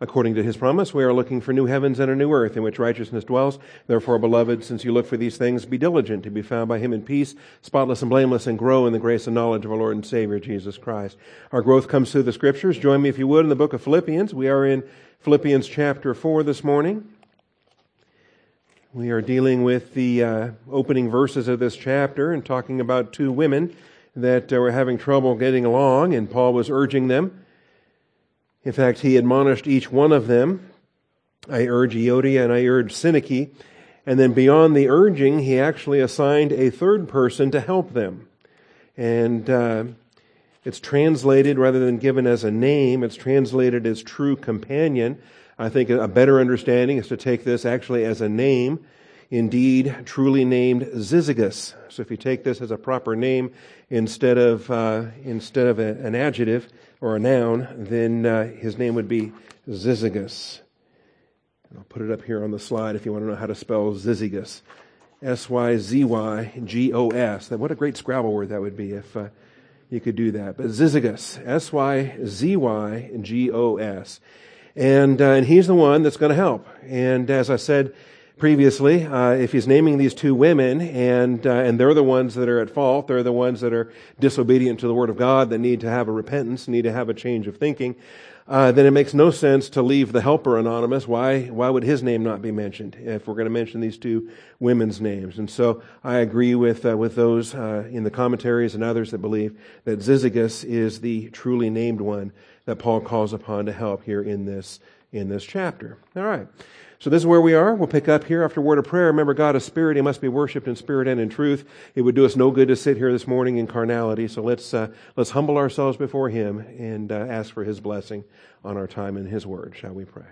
According to his promise, we are looking for new heavens and a new earth in which righteousness dwells. Therefore, beloved, since you look for these things, be diligent to be found by him in peace, spotless and blameless, and grow in the grace and knowledge of our Lord and Savior, Jesus Christ. Our growth comes through the scriptures. Join me, if you would, in the book of Philippians. We are in Philippians chapter 4 this morning. We are dealing with the uh, opening verses of this chapter and talking about two women that uh, were having trouble getting along, and Paul was urging them in fact, he admonished each one of them. I urge Euodia and I urge Syntyche. And then beyond the urging, he actually assigned a third person to help them. And uh, it's translated rather than given as a name, it's translated as true companion. I think a better understanding is to take this actually as a name, indeed truly named Syzygos. So if you take this as a proper name instead of uh, instead of a, an adjective, or a noun, then uh, his name would be Syzygos. I'll put it up here on the slide if you want to know how to spell Syzygos. S Y Z Y G O S. What a great Scrabble word that would be if uh, you could do that. But Syzygos, S Y Z Y G O S. And, uh, and he's the one that's going to help. And as I said, previously, uh, if he's naming these two women, and uh, and they're the ones that are at fault, they're the ones that are disobedient to the word of God, that need to have a repentance, need to have a change of thinking, uh, then it makes no sense to leave the helper anonymous. Why why would his name not be mentioned if we're going to mention these two women's names? And so I agree with uh, with those uh, in the commentaries and others that believe that Syzygos is the truly named one that Paul calls upon to help here in this in this chapter. All right. So this is where we are. We'll pick up here after word of prayer. Remember, God is spirit. He must be worshiped in spirit and in truth. It would do us no good to sit here this morning in carnality. So let's, uh, let's humble ourselves before Him and uh, ask for His blessing on our time in His Word. Shall we pray?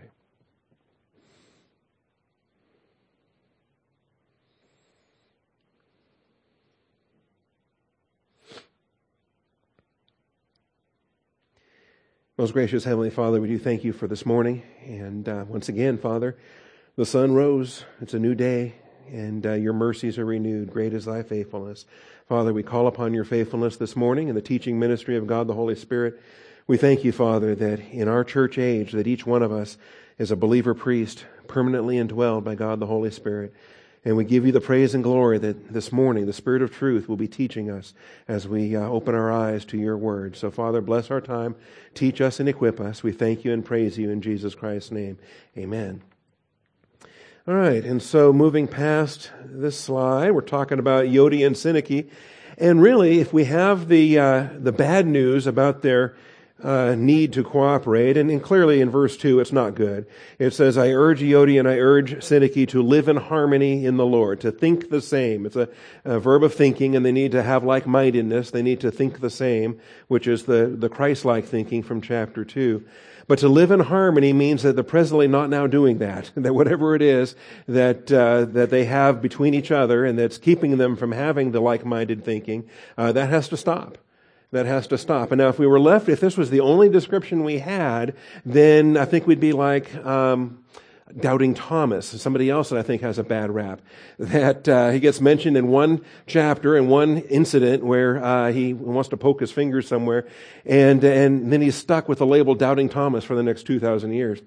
Most gracious Heavenly Father, we do thank you for this morning. And uh, once again, Father, the sun rose. It's a new day, and uh, your mercies are renewed. Great is thy faithfulness. Father, we call upon your faithfulness this morning in the teaching ministry of God the Holy Spirit. We thank you, Father, that in our church age, that each one of us is a believer priest, permanently indwelled by God the Holy Spirit. And we give you the praise and glory that this morning the Spirit of truth will be teaching us as we uh, open our eyes to your word. So, Father, bless our time. Teach us and equip us. We thank you and praise you in Jesus Christ's name. Amen. All right, and so moving past this slide, we're talking about Euodia and Syntyche. And really, if we have the, uh, the bad news about their uh, need to cooperate, and, and, clearly in verse 2 it's not good. It says, I urge Euodia and I urge Syntyche to live in harmony in the Lord, to think the same. It's a, a verb of thinking, and they need to have like-mindedness. They need to think the same, which is the, the Christ-like thinking from chapter 2. But to live in harmony means that they're presently not now doing that. That whatever it is that uh, that they have between each other and that's keeping them from having the like-minded thinking, uh, that has to stop. That has to stop. And now, if we were left, if this was the only description we had, then I think we'd be like. Um, Doubting Thomas, somebody else that I think has a bad rap. That uh, he gets mentioned in one chapter, in one incident where uh, he wants to poke his finger somewhere, and and then he's stuck with the label Doubting Thomas for the next two thousand years.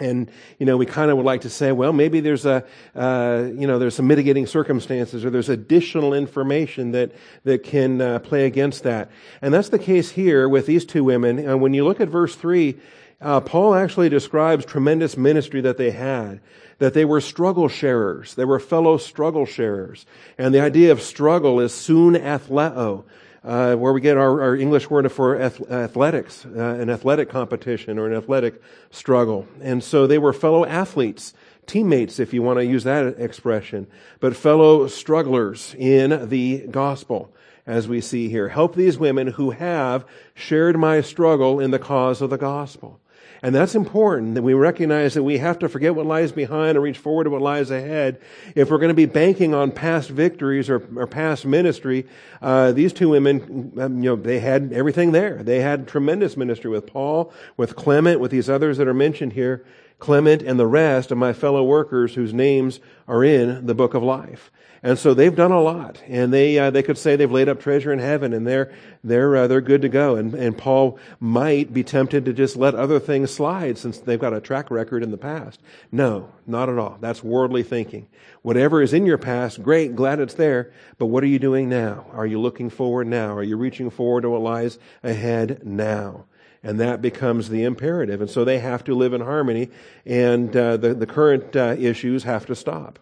And you know, we kind of would like to say, well, maybe there's a uh, you know there's some mitigating circumstances, or there's additional information that that can uh, play against that. And that's the case here with these two women. And when you look at verse three uh, Paul actually describes tremendous ministry that they had, that they were struggle sharers. They were fellow struggle sharers. And the idea of struggle is soon athleo, uh, where we get our, our, English word for athletics, uh, an athletic competition or an athletic struggle. And so they were fellow athletes, teammates, if you want to use that expression, but fellow strugglers in the gospel as we see here. Help these women who have shared my struggle in the cause of the gospel. And that's important that we recognize that we have to forget what lies behind and reach forward to what lies ahead. If we're going to be banking on past victories or, or past ministry, uh, these two women, um, you know, they had everything there. They had tremendous ministry with Paul, with Clement, with these others that are mentioned here. Clement and the rest of my fellow workers whose names are in the book of life. And so they've done a lot, and they uh, they could say they've laid up treasure in heaven, and they're they're uh, they're good to go. And, and Paul might be tempted to just let other things slide since they've got a track record in the past. No, not at all. That's worldly thinking. Whatever is in your past, great, glad it's there, but what are you doing now? Are you looking forward now? Are you reaching forward to what lies ahead now? And that becomes the imperative. And so they have to live in harmony, and uh, the, the current uh, issues have to stop.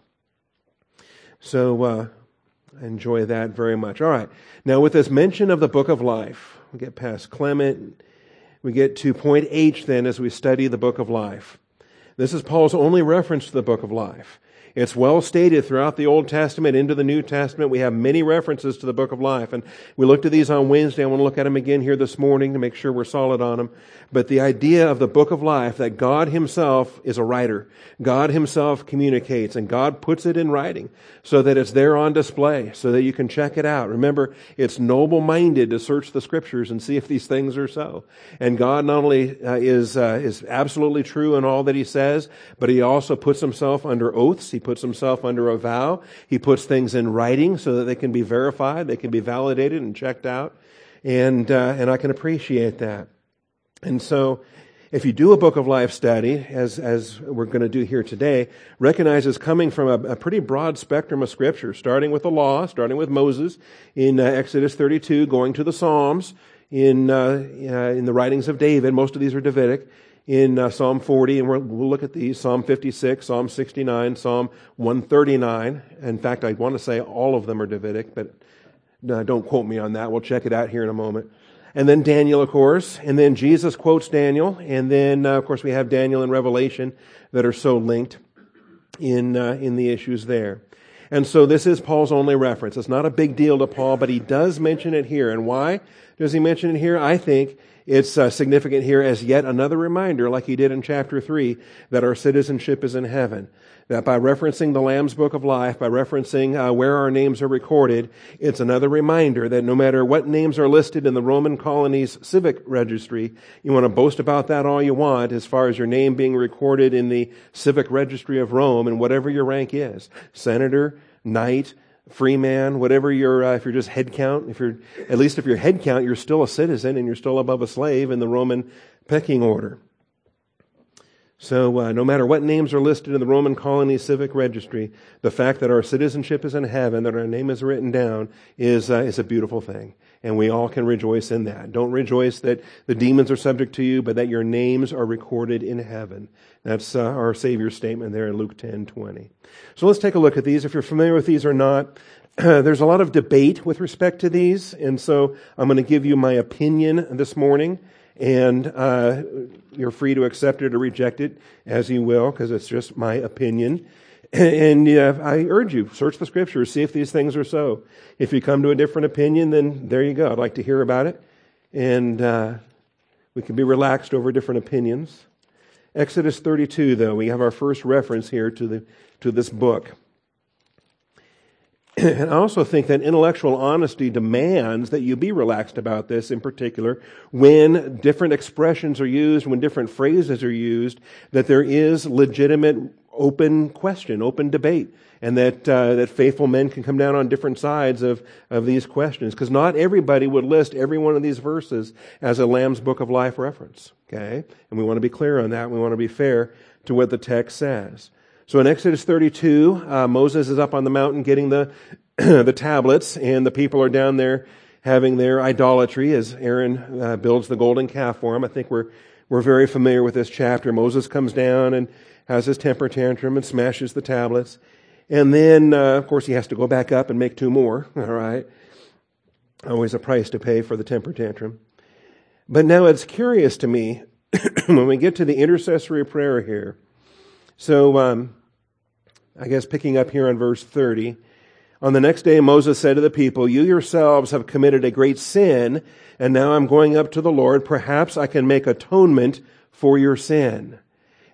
So, uh, I enjoy that very much. All right. Now, with this mention of the book of life, we get past Clement. We get to point H then as we study the book of life. This is Paul's only reference to the book of life. It's well stated throughout the Old Testament into the New Testament. We have many references to the book of life. And we looked at these on Wednesday. I want to look at them again here this morning to make sure we're solid on them. But the idea of the book of life that God himself is a writer. God himself communicates and God puts it in writing so that it's there on display so that you can check it out. Remember, it's noble minded to search the scriptures and see if these things are so. And God not only uh, is, uh, is absolutely true in all that he says, but he also puts himself under oaths. He puts himself under a vow. He puts things in writing so that they can be verified, they can be validated and checked out. And, uh, and I can appreciate that. And so, if you do a book of life study, as, as we're going to do here today, recognize it's coming from a, a, pretty broad spectrum of scripture, starting with the law, starting with Moses in uh, Exodus 32, going to the Psalms, in, uh, uh, in the writings of David, most of these are Davidic, in uh, Psalm 40, and we'll look at these Psalm 56, Psalm 69, Psalm 139. In fact, I want to say all of them are Davidic, but uh, don't quote me on that. We'll check it out here in a moment. And then Daniel, of course, and then Jesus quotes Daniel, and then, uh, of course, we have Daniel and Revelation that are so linked in, uh, in the issues there. And so this is Paul's only reference. It's not a big deal to Paul, but he does mention it here. And why does he mention it here? I think it's uh, significant here as yet another reminder, like he did in chapter 3, that our citizenship is in heaven. That by referencing the Lamb's Book of Life, by referencing uh, where our names are recorded, it's another reminder that no matter what names are listed in the Roman colony's civic registry, you want to boast about that all you want as far as your name being recorded in the civic registry of Rome and whatever your rank is. Senator, knight, free man, whatever your, uh, if you're just head count, if you're, at least if you're head count, you're still a citizen and you're still above a slave in the Roman pecking order. So, uh, no matter what names are listed in the Roman colony civic registry, the fact that our citizenship is in heaven, that our name is written down, is, uh, is a beautiful thing. And we all can rejoice in that. Don't rejoice that the demons are subject to you, but that your names are recorded in heaven. That's uh, our Savior's statement there in Luke 10 20. So let's take a look at these. If you're familiar with these or not, there's a lot of debate with respect to these. And so I'm going to give you my opinion this morning. And uh, you're free to accept it or reject it as you will, because it's just my opinion. And uh, I urge you, search the scriptures, see if these things are so. If you come to a different opinion, then there you go. I'd like to hear about it. And uh, we can be relaxed over different opinions. Exodus 32, though, we have our first reference here to, the, to this book. And I also think that intellectual honesty demands that you be relaxed about this in particular when different expressions are used, when different phrases are used, that there is legitimate open question, open debate, and that, uh, that faithful men can come down on different sides of, of these questions. Because not everybody would list every one of these verses as a Lamb's Book of Life reference. Okay? And we want to be clear on that. We want to be fair to what the text says. So in Exodus 32, uh, Moses is up on the mountain getting the, the tablets, and the people are down there having their idolatry as Aaron uh, builds the golden calf for him. I think we're, we're very familiar with this chapter. Moses comes down and has his temper tantrum and smashes the tablets. And then, uh, of course, he has to go back up and make two more, all right? Always a price to pay for the temper tantrum. But now it's curious to me when we get to the intercessory prayer here so, um, I guess picking up here on verse 30. On the next day, Moses said to the people, You yourselves have committed a great sin, and now I'm going up to the Lord. Perhaps I can make atonement for your sin.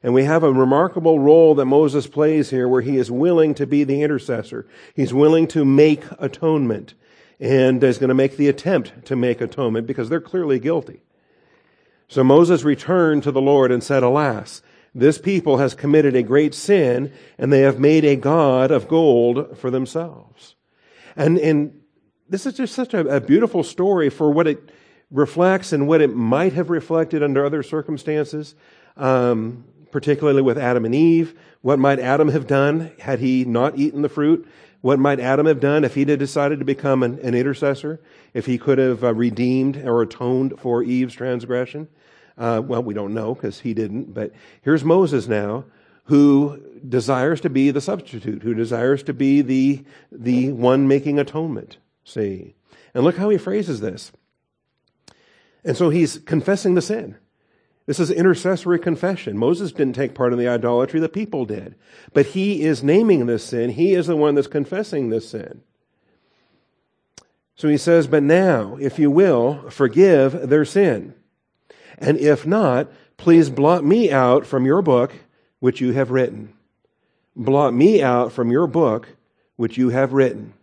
And we have a remarkable role that Moses plays here where he is willing to be the intercessor. He's willing to make atonement and is going to make the attempt to make atonement because they're clearly guilty. So Moses returned to the Lord and said, Alas, this people has committed a great sin and they have made a God of gold for themselves. And, and this is just such a, a beautiful story for what it, reflects and what it might have reflected under other circumstances, um, particularly with Adam and Eve. What might Adam have done had he not eaten the fruit? What might Adam have done if he had decided to become an, an intercessor? If he could have uh, redeemed or atoned for Eve's transgression? Uh, well, we don't know because he didn't. But here's Moses now, who desires to be the substitute, who desires to be the the one making atonement. See, and look how he phrases this. And so he's confessing the sin. This is intercessory confession. Moses didn't take part in the idolatry, the people did. But he is naming this sin. He is the one that's confessing this sin. So he says, But now, if you will, forgive their sin. And if not, please blot me out from your book, which you have written. Blot me out from your book, which you have written.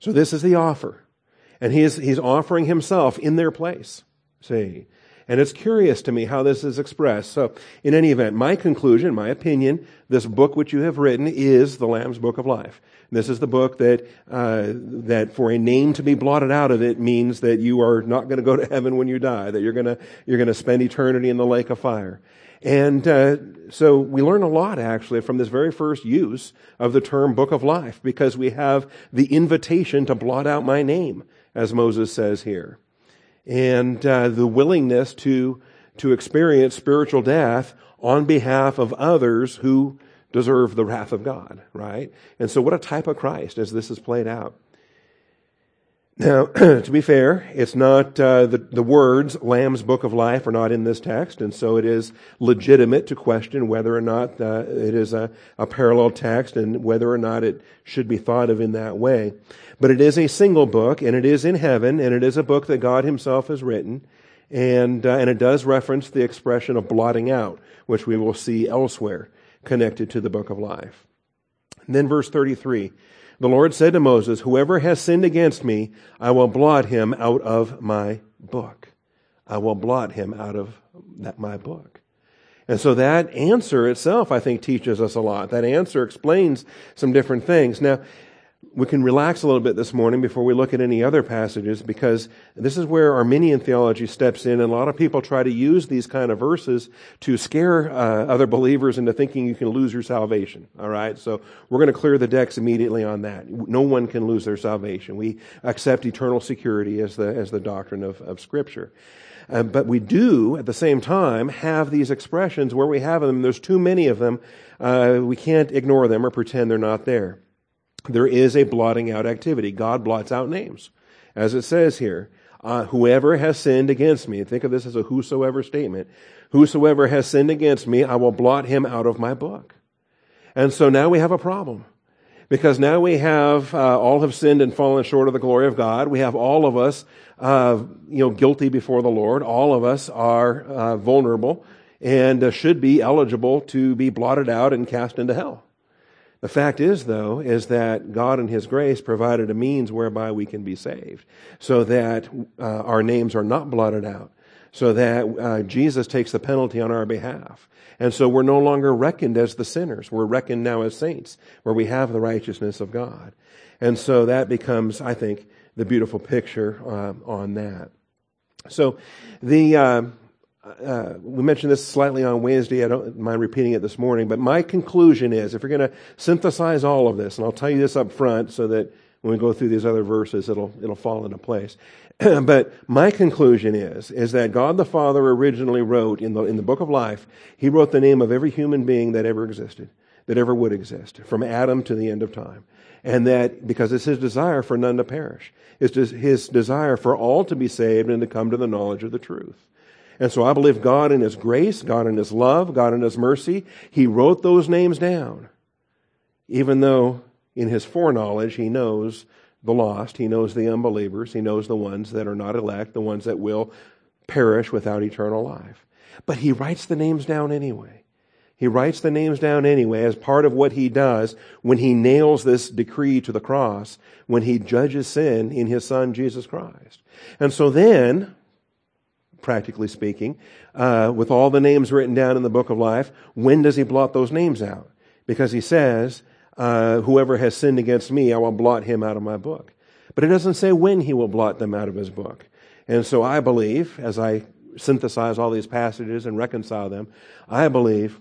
So this is the offer. And he is, he's offering himself in their place. See? And it's curious to me how this is expressed. So, in any event, my conclusion, my opinion, this book which you have written is the Lamb's Book of Life. This is the book that, uh, that for a name to be blotted out of it means that you are not going to go to heaven when you die, that you're going to, you're going to spend eternity in the lake of fire. And uh, so we learn a lot actually from this very first use of the term book of life because we have the invitation to blot out my name, as Moses says here and uh, the willingness to to experience spiritual death on behalf of others who deserve the wrath of God, right? And so, what a type of Christ as this is played out. Now, to be fair, it's not uh, the the words "Lamb's Book of Life" are not in this text, and so it is legitimate to question whether or not uh, it is a, a parallel text and whether or not it should be thought of in that way. But it is a single book, and it is in heaven, and it is a book that God Himself has written, and uh, and it does reference the expression of blotting out, which we will see elsewhere connected to the book of life. And then verse thirty-three. The Lord said to Moses, Whoever has sinned against me, I will blot him out of my book. I will blot him out of that, my book. And so that answer itself, I think, teaches us a lot. That answer explains some different things. Now, we can relax a little bit this morning before we look at any other passages because this is where Arminian theology steps in, and a lot of people try to use these kind of verses to scare uh, other believers into thinking you can lose your salvation. All right, so we're going to clear the decks immediately on that. No one can lose their salvation. We accept eternal security as the as the doctrine of, of Scripture. Uh, but we do, at the same time, have these expressions where we have them. There's too many of them. Uh, we can't ignore them or pretend they're not there there is a blotting out activity. God blots out names. As it says here, uh, whoever has sinned against me, think of this as a whosoever statement. Whosoever has sinned against me, I will blot him out of my book. And so now we have a problem. Because now we have, uh, all have sinned and fallen short of the glory of God. We have all of us, uh, you know, guilty before the Lord. All of us are uh, vulnerable and uh, should be eligible to be blotted out and cast into hell. The fact is, though, is that God in His grace provided a means whereby we can be saved, so that uh, our names are not blotted out, so that uh, Jesus takes the penalty on our behalf. And so we're no longer reckoned as the sinners. We're reckoned now as saints, where we have the righteousness of God. And so that becomes, I think, the beautiful picture uh, on that. So the uh, we mentioned this slightly on Wednesday. I don't mind repeating it this morning, but my conclusion is if you're going to synthesize all of this, and I'll tell you this up front so that when we go through these other verses, it'll, it'll fall into place. but my conclusion is, is that God the Father originally wrote in the, in the book of life, He wrote the name of every human being that ever existed, that ever would exist, from Adam to the end of time. And that, because it's His desire for none to perish, it's His desire for all to be saved and to come to the knowledge of the truth. And so I believe God in His grace, God in His love, God in His mercy, He wrote those names down. Even though in His foreknowledge He knows the lost, He knows the unbelievers, He knows the ones that are not elect, the ones that will perish without eternal life. But He writes the names down anyway. He writes the names down anyway as part of what he does when he nails this decree to the cross, when he judges sin in his son Jesus Christ. And so then, practically speaking, uh, with all the names written down in the book of life, when does he blot those names out? Because he says, uh, whoever has sinned against me, I will blot him out of my book. But it doesn't say when he will blot them out of his book. And so I believe, as I synthesize all these passages and reconcile them, I believe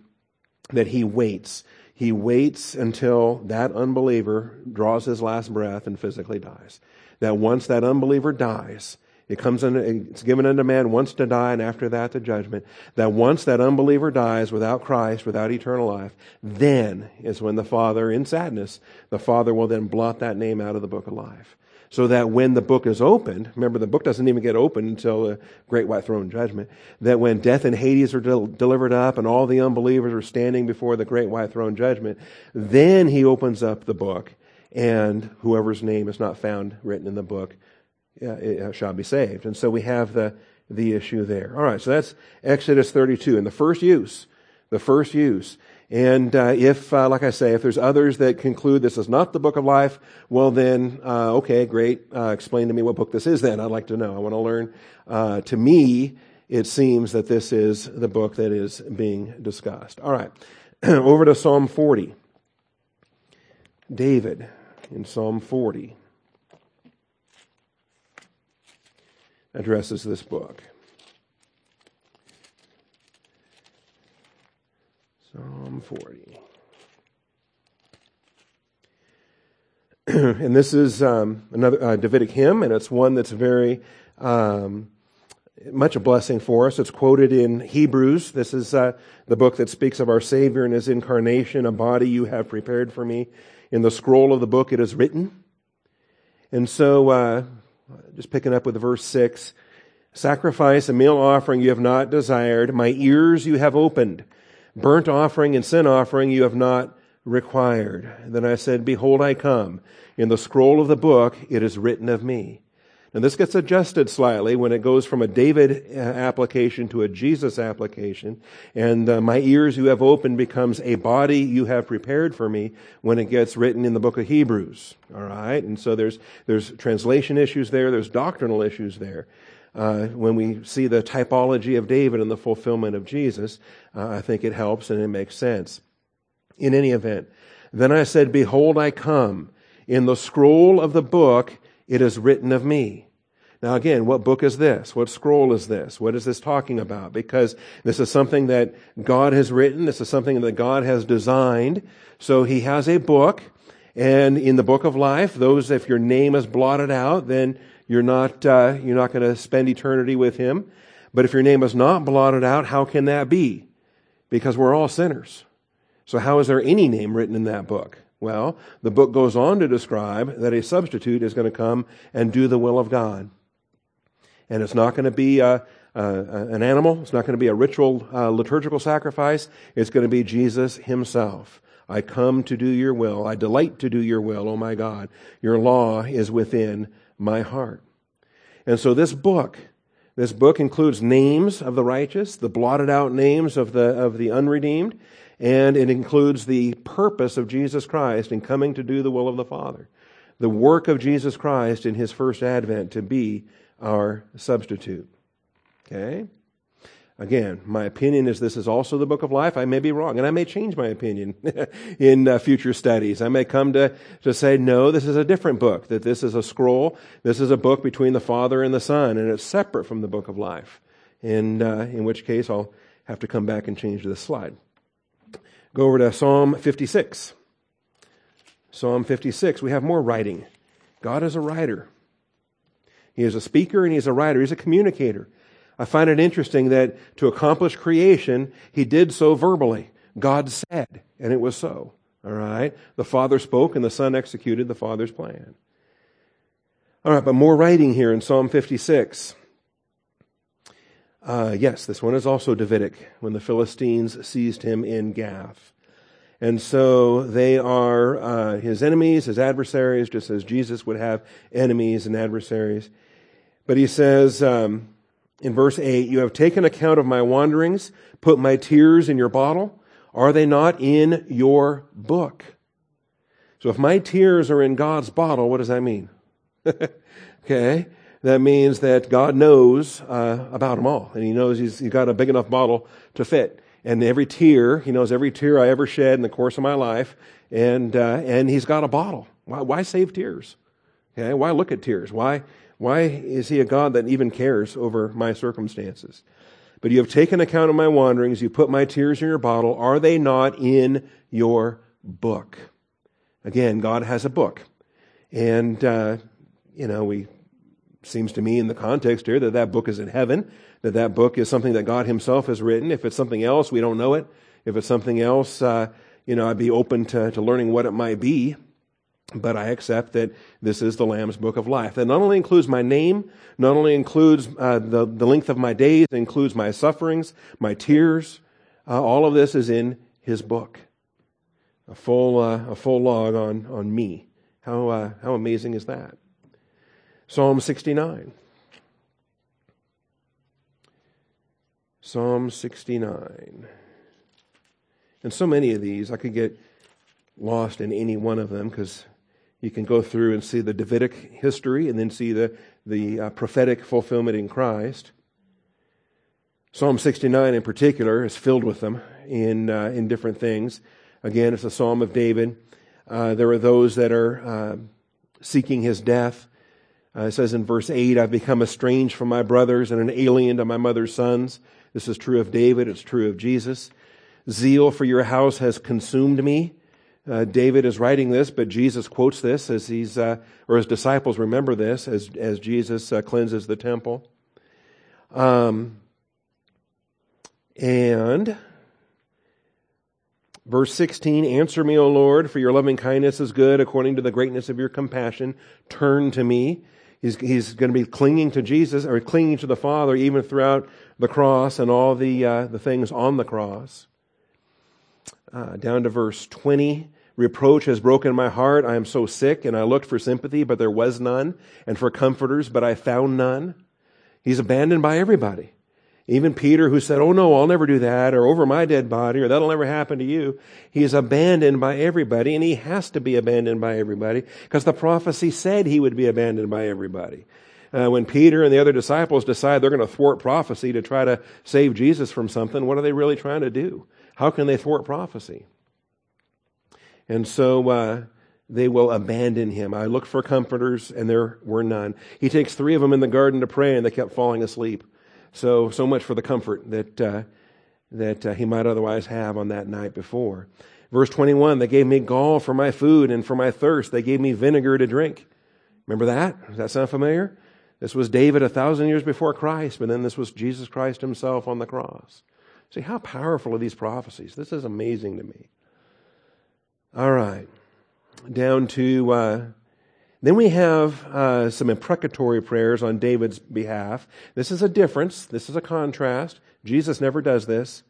that he waits. He waits until that unbeliever draws his last breath and physically dies. That once that unbeliever dies, it comes in, it's given unto man once to die and after that the judgment. That once that unbeliever dies without Christ, without eternal life, then is when the Father, in sadness, the Father will then blot that name out of the book of life. So that when the book is opened, remember the book doesn't even get opened until the great white throne judgment, that when death and Hades are del- delivered up and all the unbelievers are standing before the great white throne judgment, then he opens up the book and whoever's name is not found written in the book uh, shall be saved. And so we have the, the issue there. All right, so that's Exodus 32. And the first use, the first use. And uh, if, uh, like I say, if there's others that conclude this is not the book of life, well then, uh, okay, great. Uh, explain to me what book this is then. I'd like to know. I want to learn. Uh, to me, it seems that this is the book that is being discussed. All right, over to Psalm 40. David in Psalm 40. Addresses this book. Psalm 40. and this is um, another uh, Davidic hymn, and it's one that's very um, much a blessing for us. It's quoted in Hebrews. This is uh, the book that speaks of our Savior and His incarnation, a body you have prepared for me. In the scroll of the book, it is written. And so, uh, just picking up with verse 6 Sacrifice and meal offering you have not desired, my ears you have opened. Burnt offering and sin offering you have not required. Then I said, Behold, I come. In the scroll of the book it is written of me. Now this gets adjusted slightly when it goes from a David uh, application to a Jesus application. And uh, my ears you have opened becomes a body you have prepared for me when it gets written in the book of Hebrews. All right. And so there's, there's translation issues there. There's doctrinal issues there. Uh, when we see the typology of David and the fulfillment of Jesus, uh, I think it helps and it makes sense. In any event, then I said, Behold, I come. In the scroll of the book, it is written of me. Now, again, what book is this? What scroll is this? What is this talking about? Because this is something that God has written. This is something that God has designed. So he has a book. And in the book of life, those, if your name is blotted out, then you're not, uh, you're not going to spend eternity with him. But if your name is not blotted out, how can that be? Because we're all sinners. So how is there any name written in that book? Well, the book goes on to describe that a substitute is going to come and do the will of God. And it's not going to be a, a, an animal. It's not going to be a ritual uh, liturgical sacrifice. It's going to be Jesus himself. I come to do your will. I delight to do your will, oh my God. Your law is within my heart. And so this book, this book includes names of the righteous, the blotted out names of the, of the unredeemed, and it includes the purpose of Jesus Christ in coming to do the will of the Father. The work of Jesus Christ in his first advent to be our substitute. Okay? Again, my opinion is this is also the book of life. I may be wrong, and I may change my opinion in uh, future studies. I may come to, to say, no, this is a different book, that this is a scroll. This is a book between the Father and the Son, and it's separate from the book of life. And uh, in which case, I'll have to come back and change this slide. Go over to Psalm 56. Psalm 56, we have more writing. God is a writer. He is a speaker and he's a writer. He's a communicator. I find it interesting that to accomplish creation, he did so verbally. God said, and it was so. All right? The Father spoke and the Son executed the Father's plan. All right, but more writing here in Psalm 56. Uh, yes, this one is also Davidic when the Philistines seized him in Gath. And so they are uh, his enemies, his adversaries, just as Jesus would have enemies and adversaries. But he says, um, in verse 8, You have taken account of my wanderings, put my tears in your bottle. Are they not in your book? So if my tears are in God's bottle, what does that mean? okay. That means that God knows uh, about them all, and He knows he's, he's got a big enough bottle to fit. And every tear, He knows every tear I ever shed in the course of my life, and uh, and He's got a bottle. Why, why save tears? Okay, why look at tears? Why Why is he a God that even cares over my circumstances? But you have taken account of my wanderings. You put my tears in your bottle. Are they not in your book? Again, God has a book. And, uh, you know, we, seems to me in the context here that that book is in heaven, that that book is something that God himself has written. If it's something else, we don't know it. If it's something else, uh, you know, I'd be open to, to learning what it might be. But I accept that this is the Lamb's Book of Life. That not only includes my name, not only includes uh, the, the length of my days, includes my sufferings, my tears. Uh, all of this is in His book. A full, uh, a full log on, on me. How, uh, how amazing is that? Psalm 69. Psalm 69. And so many of these, I could get lost in any one of them because you can go through and see the Davidic history and then see the, the uh, prophetic fulfillment in Christ. Psalm 69 in particular is filled with them in, uh, in different things. Again, it's a psalm of David. Uh, there are those that are uh, seeking his death. Uh, it says in verse 8, I've become estranged from my brothers and an alien to my mother's sons. This is true of David, it's true of Jesus. Zeal for your house has consumed me. Uh, David is writing this, but Jesus quotes this as he's, uh, or his disciples remember this as, as Jesus uh, cleanses the temple. Um, and verse 16 Answer me, O Lord, for your loving kindness is good according to the greatness of your compassion. Turn to me. He's, he's going to be clinging to Jesus or clinging to the Father even throughout the cross and all the, uh, the things on the cross. Uh, down to verse 20. Reproach has broken my heart. I am so sick, and I looked for sympathy, but there was none, and for comforters, but I found none. He's abandoned by everybody. Even Peter, who said, Oh no, I'll never do that, or over my dead body, or that'll never happen to you. He's abandoned by everybody, and he has to be abandoned by everybody, because the prophecy said he would be abandoned by everybody. Uh, when Peter and the other disciples decide they're going to thwart prophecy to try to save Jesus from something, what are they really trying to do? How can they thwart prophecy? And so uh, they will abandon him. I looked for comforters, and there were none. He takes three of them in the garden to pray, and they kept falling asleep. So, so much for the comfort that, uh, that uh, he might otherwise have on that night before. Verse 21 They gave me gall for my food, and for my thirst, they gave me vinegar to drink. Remember that? Does that sound familiar? This was David a thousand years before Christ, but then this was Jesus Christ himself on the cross. See, how powerful are these prophecies? This is amazing to me. All right. Down to, uh, then we have uh, some imprecatory prayers on David's behalf. This is a difference. This is a contrast. Jesus never does this.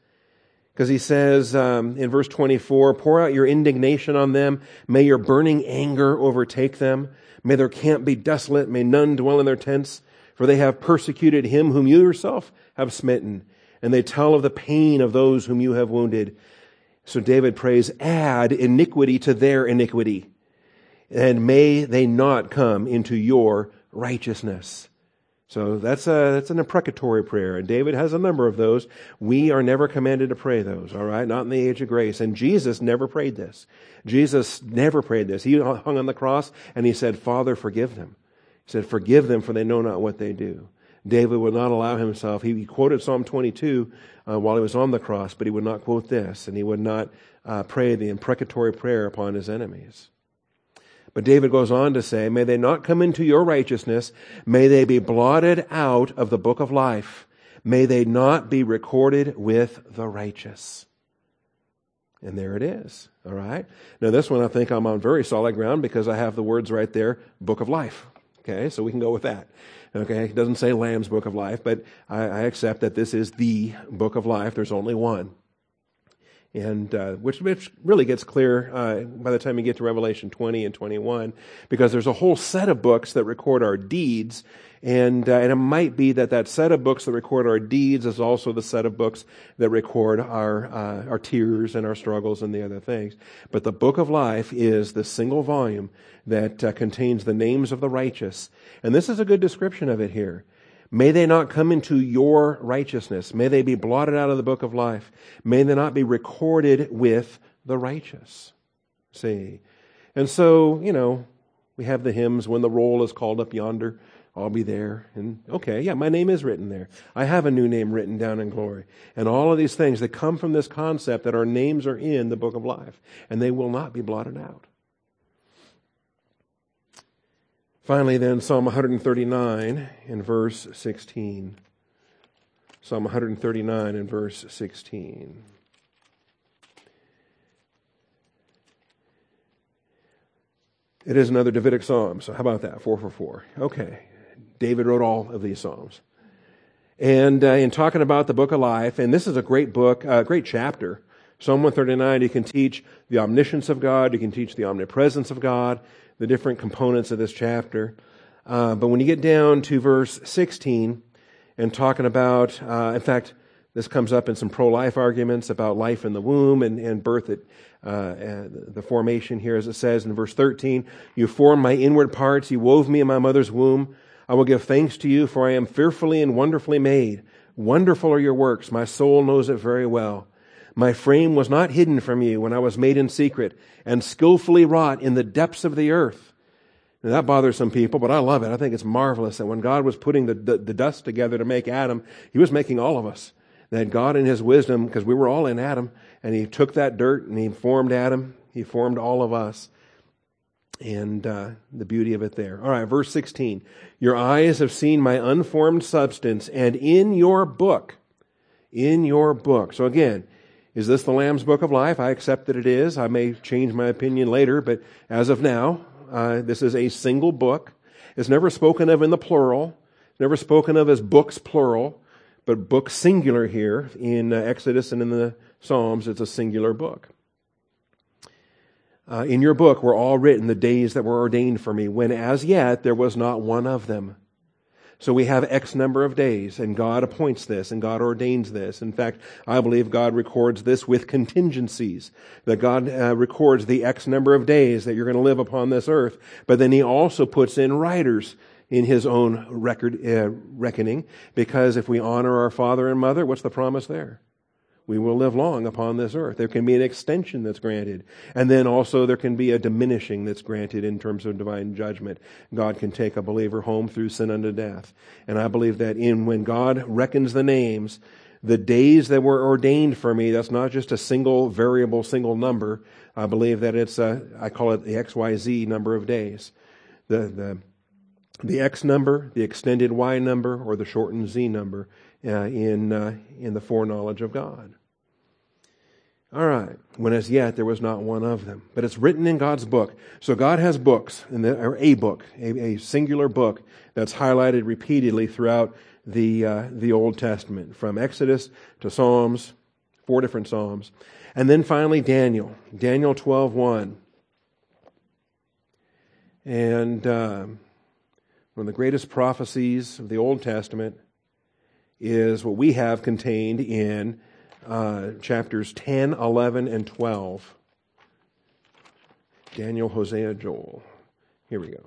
Because he says um, in verse 24, pour out your indignation on them. May your burning anger overtake them. May their camp be desolate. May none dwell in their tents. For they have persecuted him whom you yourself have smitten. And they tell of the pain of those whom you have wounded. So David prays, add iniquity to their iniquity, and may they not come into your righteousness. So that's a, that's an imprecatory prayer. And David has a number of those. We are never commanded to pray those, all right? Not in the age of grace. And Jesus never prayed this. Jesus never prayed this. He hung on the cross and he said, Father, forgive them. He said, forgive them for they know not what they do. David would not allow himself. He, quoted Psalm 22 uh, while he was on the cross, but he would not quote this, and he would not uh, pray the imprecatory prayer upon his enemies. But David goes on to say, May they not come into your righteousness. May they be blotted out of the book of life. May they not be recorded with the righteous. And there it is. All right. Now, this one I think I'm on very solid ground because I have the words right there, book of life. Okay, so we can go with that. Okay, it doesn't say Lamb's Book of Life, but I, I accept that this is the Book of Life. There's only one. And uh, which, which, really gets clear uh, by the time you get to Revelation 20 and 21, because there's a whole set of books that record our deeds, and, uh, and it might be that that set of books that record our deeds is also the set of books that record our, uh, our tears and our struggles and the other things. But the book of life is the single volume that uh, contains the names of the righteous. And this is a good description of it here. May they not come into your righteousness. May they be blotted out of the book of life. May they not be recorded with the righteous. See? And so, you know, we have the hymns, when the roll is called up yonder I'll be there. And okay, yeah, my name is written there. I have a new name written down in glory. And all of these things that come from this concept that our names are in the book of life and they will not be blotted out. Finally, then, Psalm 139 in verse 16. Psalm 139 in verse 16. It is another Davidic psalm, so how about that? Four for four. Okay. David wrote all of these psalms. And uh, in talking about the book of life, and this is a great book, a uh, great chapter. Psalm 139, you can teach the omniscience of God, you can teach the omnipresence of God, the different components of this chapter. Uh, but when you get down to verse 16 and talking about, uh, in fact, this comes up in some pro life arguments about life in the womb and, and birth at uh, the formation here, as it says in verse 13 You formed my inward parts, you wove me in my mother's womb. I will give thanks to you, for I am fearfully and wonderfully made. Wonderful are your works. My soul knows it very well. My frame was not hidden from you when I was made in secret and skillfully wrought in the depths of the earth. Now, that bothers some people, but I love it. I think it's marvelous that when God was putting the, the, the dust together to make Adam, He was making all of us. That God, in His wisdom, because we were all in Adam, and He took that dirt and He formed Adam, He formed all of us and uh, the beauty of it there. All right, verse 16. Your eyes have seen my unformed substance, and in your book, in your book. So again, is this the Lamb's Book of Life? I accept that it is. I may change my opinion later, but as of now, uh, this is a single book. It's never spoken of in the plural, never spoken of as books plural, but book singular here in uh, Exodus and in the Psalms. It's a singular book. Uh, in your book were all written the days that were ordained for me, when as yet there was not one of them. So we have X number of days, and God appoints this, and God ordains this. In fact, I believe God records this with contingencies. That God uh, records the X number of days that you're going to live upon this earth, but then He also puts in writers in His own record uh, reckoning, because if we honor our father and mother, what's the promise there? We will live long upon this earth. There can be an extension that's granted. And then also there can be a diminishing that's granted in terms of divine judgment. God can take a believer home through sin unto death. And I believe that in when God reckons the names, the days that were ordained for me, that's not just a single variable, single number. I believe that it's a, I call it the XYZ number of days. The, the, the X number, the extended Y number, or the shortened Z number uh, in, uh, in the foreknowledge of God. All right. When as yet there was not one of them. But it's written in God's book. So God has books, and there or a book, a, a singular book that's highlighted repeatedly throughout the, uh, the Old Testament, from Exodus to Psalms, four different Psalms. And then finally Daniel, Daniel 12 1. And uh, one of the greatest prophecies of the Old Testament is what we have contained in uh, chapters 10, 11, and 12. Daniel, Hosea, Joel. Here we go.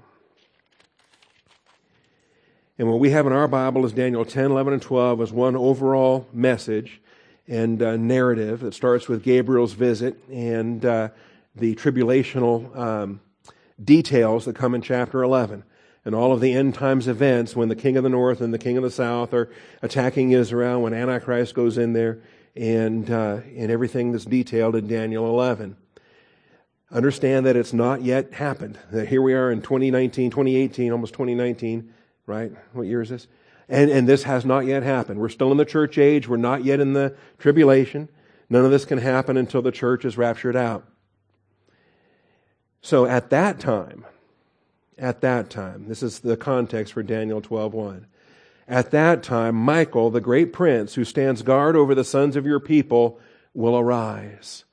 And what we have in our Bible is Daniel 10, 11, and 12 as one overall message and uh, narrative that starts with Gabriel's visit and uh, the tribulational um, details that come in chapter 11 and all of the end times events when the king of the north and the king of the south are attacking Israel, when Antichrist goes in there, and, uh, and everything that's detailed in Daniel 11. Understand that it's not yet happened. That here we are in 2019, 2018, almost 2019, right? What year is this? And, and this has not yet happened. We're still in the church age. We're not yet in the tribulation. None of this can happen until the church is raptured out. So at that time, at that time. This is the context for Daniel 12:1. At that time Michael, the great prince who stands guard over the sons of your people, will arise.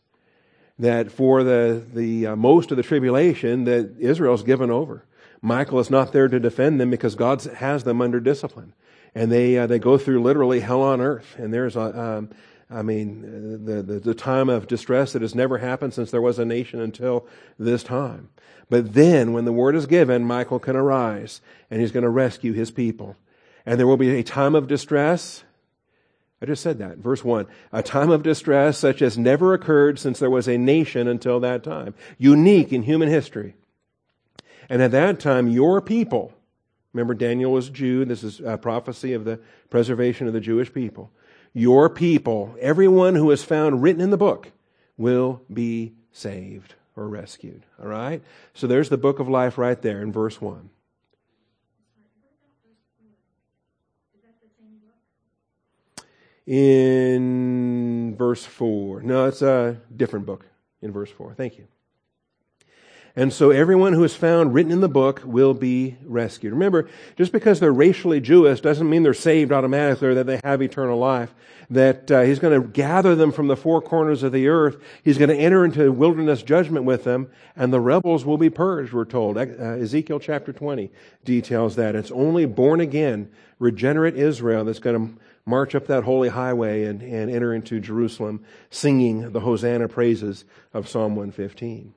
That for the the uh, most of the tribulation that Israel's given over. Michael is not there to defend them because God has them under discipline. And they uh, they go through literally hell on earth. And there's a um, I mean, the, the, the, time of distress that has never happened since there was a nation until this time. But then, when the word is given, Michael can arise and he's going to rescue his people. And there will be a time of distress. I just said that. Verse 1. A time of distress such as never occurred since there was a nation until that time. Unique in human history. And at that time, your people, Remember, Daniel was a Jew. This is a prophecy of the preservation of the Jewish people. Your people, everyone who is found written in the book, will be saved or rescued. All right? So there's the book of life right there in verse 1. In verse 4. No, it's a different book in verse 4. Thank you. And so everyone who is found written in the book will be rescued. Remember, just because they're racially Jewish doesn't mean they're saved automatically or that they have eternal life. That uh, he's going to gather them from the four corners of the earth. He's going to enter into wilderness judgment with them, and the rebels will be purged, we're told. Uh, Ezekiel chapter 20 details that. It's only born again, regenerate Israel that's going to march up that holy highway and, and enter into Jerusalem singing the Hosanna praises of Psalm 115.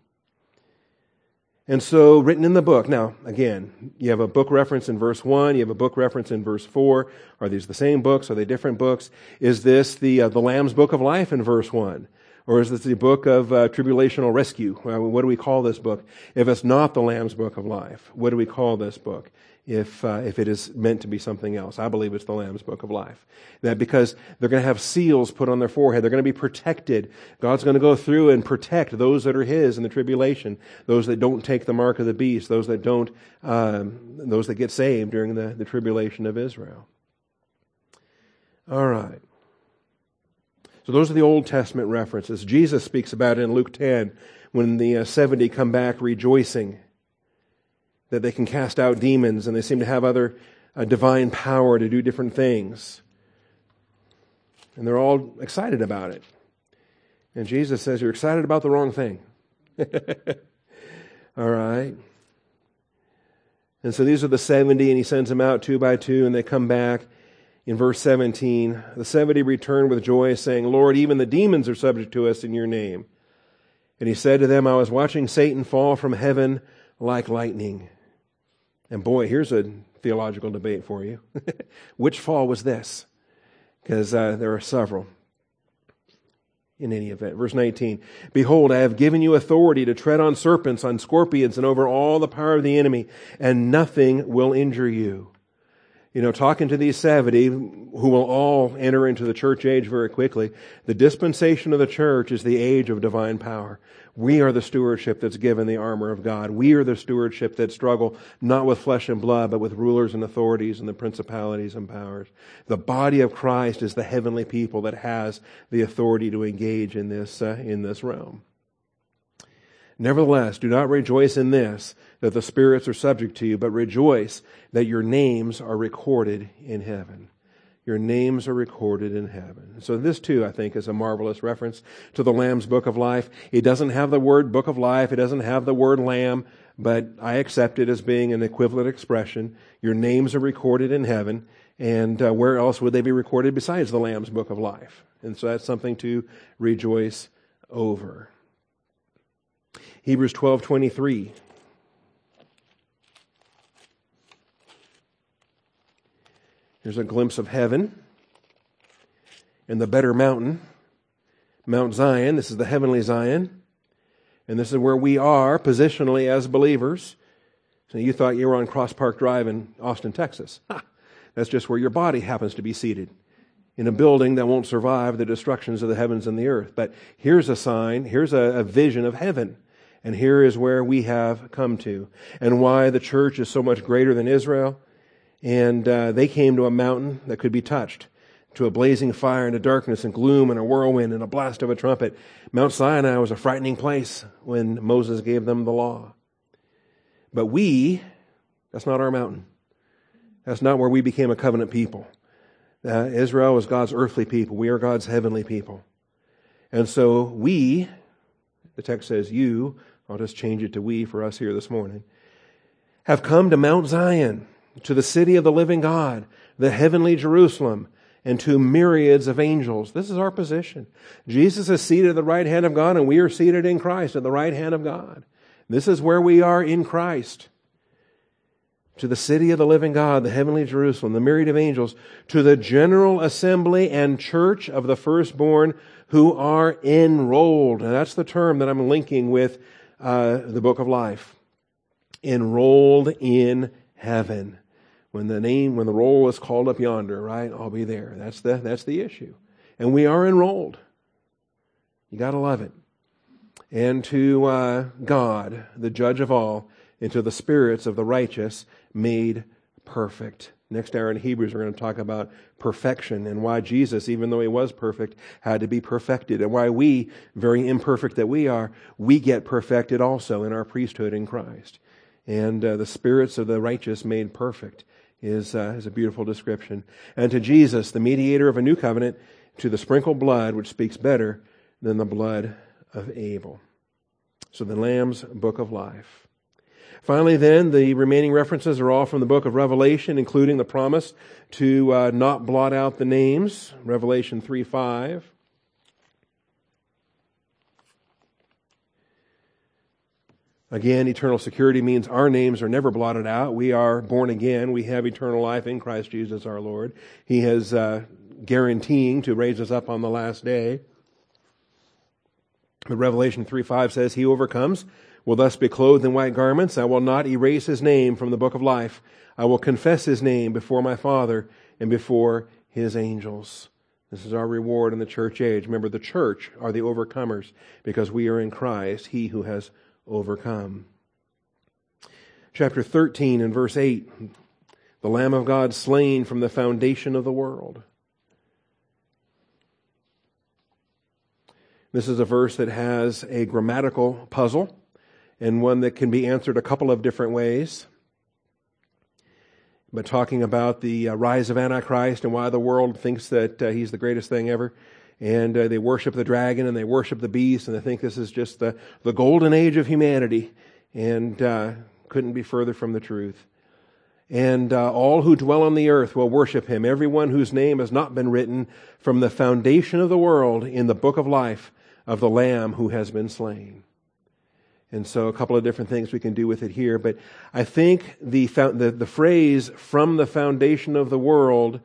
And so, written in the book. Now, again, you have a book reference in verse 1, you have a book reference in verse 4. Are these the same books? Are they different books? Is this the, uh, the Lamb's Book of Life in verse 1? Or is this the book of uh, tribulational rescue? Uh, what do we call this book? If it's not the Lamb's Book of Life, what do we call this book? If, uh, if it is meant to be something else. I believe it's the Lamb's Book of Life. That because they're going to have seals put on their forehead, they're going to be protected. God's going to go through and protect those that are His in the tribulation, those that don't take the mark of the beast, those that don't, um, those that get saved during the, the tribulation of Israel. All right. So those are the Old Testament references. Jesus speaks about it in Luke 10 when the uh, 70 come back rejoicing that they can cast out demons and they seem to have other uh, divine power to do different things. And they're all excited about it. And Jesus says, You're excited about the wrong thing. all right. And so these are the 70, and he sends them out two by two, and they come back. In verse 17, the 70 returned with joy, saying, Lord, even the demons are subject to us in your name. And he said to them, I was watching Satan fall from heaven like lightning. And boy, here's a theological debate for you. Which fall was this? Because uh, there are several in any event. Verse 19 Behold, I have given you authority to tread on serpents, on scorpions, and over all the power of the enemy, and nothing will injure you. You know, talking to these 70, who will all enter into the church age very quickly, the dispensation of the church is the age of divine power. We are the stewardship that's given the armor of God. We are the stewardship that struggle not with flesh and blood, but with rulers and authorities and the principalities and powers. The body of Christ is the heavenly people that has the authority to engage in this, uh, in this realm. Nevertheless, do not rejoice in this, that the spirits are subject to you, but rejoice that your names are recorded in heaven. Your names are recorded in heaven. So this too, I think, is a marvelous reference to the Lamb's Book of Life. It doesn't have the word Book of Life. It doesn't have the word Lamb, but I accept it as being an equivalent expression. Your names are recorded in heaven. And uh, where else would they be recorded besides the Lamb's Book of Life? And so that's something to rejoice over. Hebrews 12:23 There's a glimpse of heaven and the better mountain, Mount Zion. This is the heavenly Zion. And this is where we are positionally as believers. So you thought you were on Cross Park Drive in Austin, Texas. Ha! That's just where your body happens to be seated in a building that won't survive the destructions of the heavens and the earth. But here's a sign, here's a, a vision of heaven. And here is where we have come to. And why the church is so much greater than Israel and uh, they came to a mountain that could be touched, to a blazing fire and a darkness and gloom and a whirlwind and a blast of a trumpet. Mount Sinai was a frightening place when Moses gave them the law. But we, that's not our mountain. That's not where we became a covenant people. Uh, Israel was God's earthly people. We are God's heavenly people. And so we, the text says you, I'll just change it to we for us here this morning, have come to Mount Zion to the city of the living God, the heavenly Jerusalem, and to myriads of angels. This is our position. Jesus is seated at the right hand of God, and we are seated in Christ at the right hand of God. This is where we are in Christ. To the city of the living God, the heavenly Jerusalem, the myriad of angels, to the general assembly and church of the firstborn who are enrolled. And that's the term that I'm linking with uh, the book of life. Enrolled in heaven. When the name, when the roll is called up yonder, right? I'll be there. That's the, that's the issue. And we are enrolled. You gotta love it. And to uh, God, the judge of all, and to the spirits of the righteous made perfect. Next hour in Hebrews, we're going to talk about perfection and why Jesus, even though he was perfect, had to be perfected, and why we, very imperfect that we are, we get perfected also in our priesthood in Christ. And uh, the spirits of the righteous made perfect is, uh, is a beautiful description. And to Jesus, the mediator of a new covenant, to the sprinkled blood, which speaks better than the blood of Abel. So the Lamb's book of life. Finally, then, the remaining references are all from the book of Revelation, including the promise to uh, not blot out the names, Revelation 3 5. Again, eternal security means our names are never blotted out. We are born again. We have eternal life in Christ Jesus our Lord. He is uh, guaranteeing to raise us up on the last day. But Revelation 3 5 says, He overcomes will thus be clothed in white garments. I will not erase his name from the book of life. I will confess his name before my Father and before his angels. This is our reward in the church age. Remember, the church are the overcomers because we are in Christ, he who has overcome. Chapter 13 and verse 8 The Lamb of God slain from the foundation of the world. This is a verse that has a grammatical puzzle and one that can be answered a couple of different ways. But talking about the uh, rise of Antichrist and why the world thinks that uh, he's the greatest thing ever. And uh, they worship the dragon and they worship the beast and they think this is just the, the golden age of humanity. And uh, couldn't be further from the truth. And uh, all who dwell on the earth will worship him, everyone whose name has not been written from the foundation of the world in the book of life of the Lamb who has been slain. And so a couple of different things we can do with it here. But I think the, the, the phrase from the foundation of the world,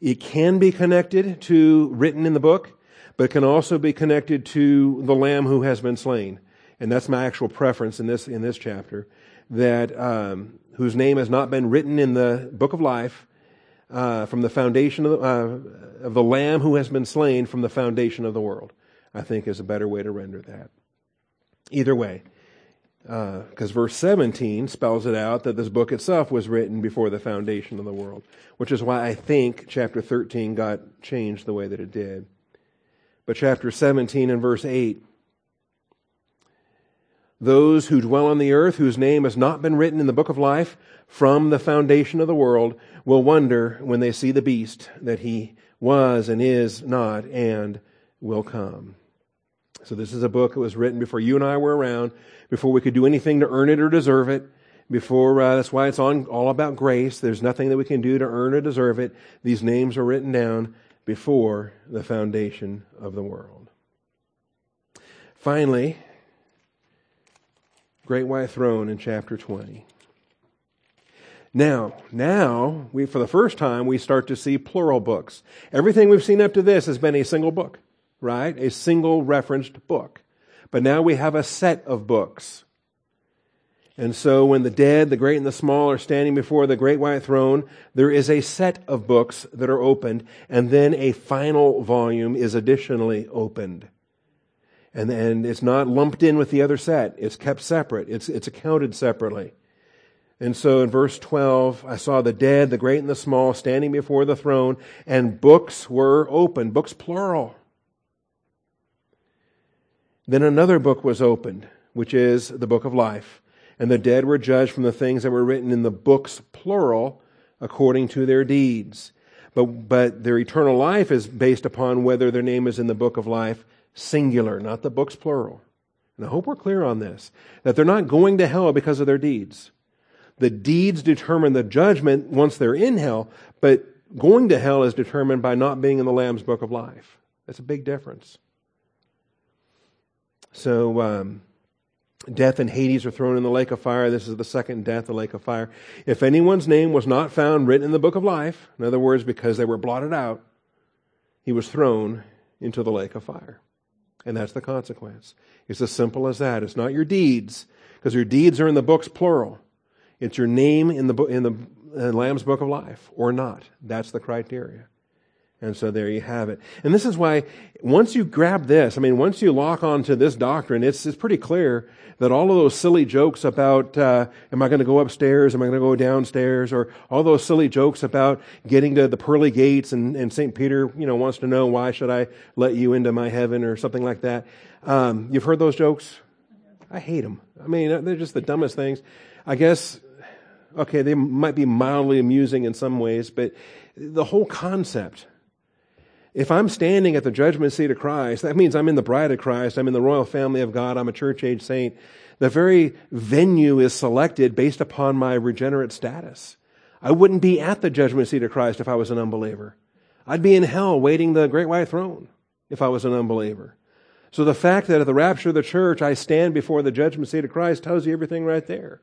it can be connected to written in the book, but it can also be connected to the lamb who has been slain. And that's my actual preference in this, in this chapter, that, um, whose name has not been written in the book of life, uh, from the foundation of the, uh, of the lamb who has been slain from the foundation of the world. I think is a better way to render that. Either way, because uh, verse 17 spells it out that this book itself was written before the foundation of the world, which is why I think chapter 13 got changed the way that it did. But chapter 17 and verse 8 those who dwell on the earth, whose name has not been written in the book of life from the foundation of the world, will wonder when they see the beast that he was and is not and will come. So this is a book that was written before you and I were around, before we could do anything to earn it or deserve it. Before uh, that's why it's on all about grace. There's nothing that we can do to earn or deserve it. These names are written down before the foundation of the world. Finally, Great White Throne in chapter 20. Now, now we for the first time we start to see plural books. Everything we've seen up to this has been a single book right? A single referenced book. But now we have a set of books. And so when the dead, the great and the small are standing before the great white throne, there is a set of books that are opened, and then a final volume is additionally opened. And, and it's not lumped in with the other set. It's kept separate. It's, it's accounted separately. And so in verse 12, I saw the dead, the great and the small, standing before the throne, and books were opened. Books plural. Then another book was opened, which is the book of life. And the dead were judged from the things that were written in the books, plural, according to their deeds. But, but their eternal life is based upon whether their name is in the book of life, singular, not the books, plural. And I hope we're clear on this, that they're not going to hell because of their deeds. The deeds determine the judgment once they're in hell, but going to hell is determined by not being in the Lamb's book of life. That's a big difference. So, um, death and Hades are thrown in the lake of fire. This is the second death, the lake of fire. If anyone's name was not found written in the book of life, in other words, because they were blotted out, he was thrown into the lake of fire. And that's the consequence. It's as simple as that. It's not your deeds, because your deeds are in the books plural. It's your name in the, in the, the Lamb's Book of Life or not. That's the criteria. And so there you have it. And this is why once you grab this, I mean, once you lock onto this doctrine, it's, it's pretty clear that all of those silly jokes about, uh, am I going to go upstairs? Am I going to go downstairs? Or all those silly jokes about getting to the pearly gates and, and St. Peter, you know, wants to know why should I let you into my heaven or something like that. Um, you've heard those jokes? I hate them. I mean, they're just the dumbest things. I guess, okay, they might be mildly amusing in some ways, but the whole concept, if I'm standing at the judgment seat of Christ, that means I'm in the bride of Christ, I'm in the royal family of God, I'm a church age saint. The very venue is selected based upon my regenerate status. I wouldn't be at the judgment seat of Christ if I was an unbeliever. I'd be in hell waiting the great white throne if I was an unbeliever. So the fact that at the rapture of the church I stand before the judgment seat of Christ tells you everything right there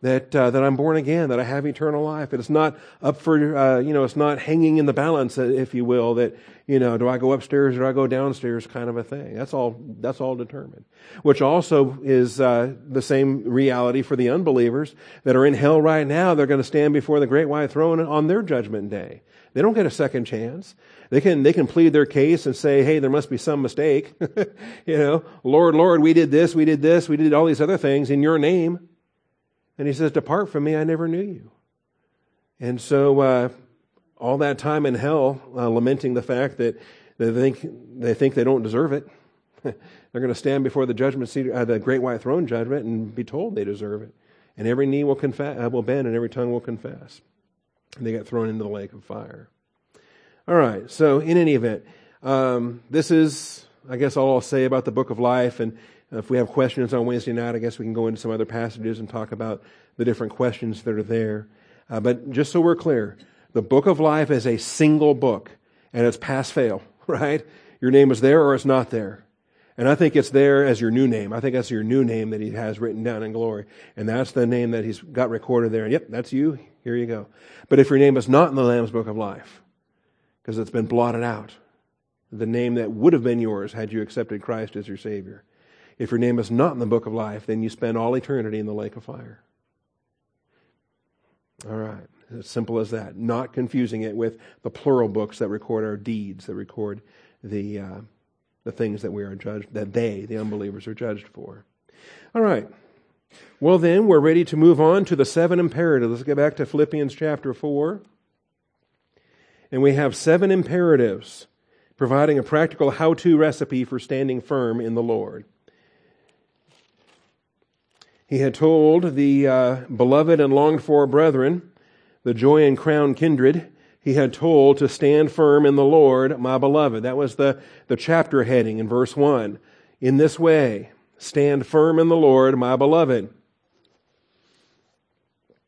that uh, that I'm born again, that I have eternal life. It's not up for uh, you know, it's not hanging in the balance, uh, if you will. That you know, do I go upstairs or do I go downstairs, kind of a thing. That's all. That's all determined. Which also is uh, the same reality for the unbelievers that are in hell right now. They're going to stand before the great white throne on their judgment day. They don't get a second chance. They can they can plead their case and say, "Hey, there must be some mistake." you know, Lord, Lord, we did this, we did this, we did all these other things in Your name. And he says, Depart from me, I never knew you. And so, uh, all that time in hell, uh, lamenting the fact that they think they, think they don't deserve it, they're going to stand before the judgment seat, uh, the great white throne judgment, and be told they deserve it. And every knee will, confess, uh, will bend and every tongue will confess. And they get thrown into the lake of fire. All right, so in any event, um, this is, I guess, all I'll say about the book of life. And if we have questions on Wednesday night, I guess we can go into some other passages and talk about the different questions that are there. Uh, but just so we're clear, the book of life is a single book, and it's pass fail, right? Your name is there or it's not there. And I think it's there as your new name. I think that's your new name that he has written down in glory. And that's the name that he's got recorded there. And yep, that's you. Here you go. But if your name is not in the Lamb's book of life, because it's been blotted out, the name that would have been yours had you accepted Christ as your Savior, if your name is not in the book of life, then you spend all eternity in the lake of fire. All right. As simple as that. Not confusing it with the plural books that record our deeds, that record the, uh, the things that we are judged, that they, the unbelievers, are judged for. All right. Well, then, we're ready to move on to the seven imperatives. Let's get back to Philippians chapter 4. And we have seven imperatives providing a practical how to recipe for standing firm in the Lord. He had told the uh, beloved and longed for brethren, the joy and crown kindred, he had told to stand firm in the Lord, my beloved. That was the, the chapter heading in verse 1. In this way, stand firm in the Lord, my beloved.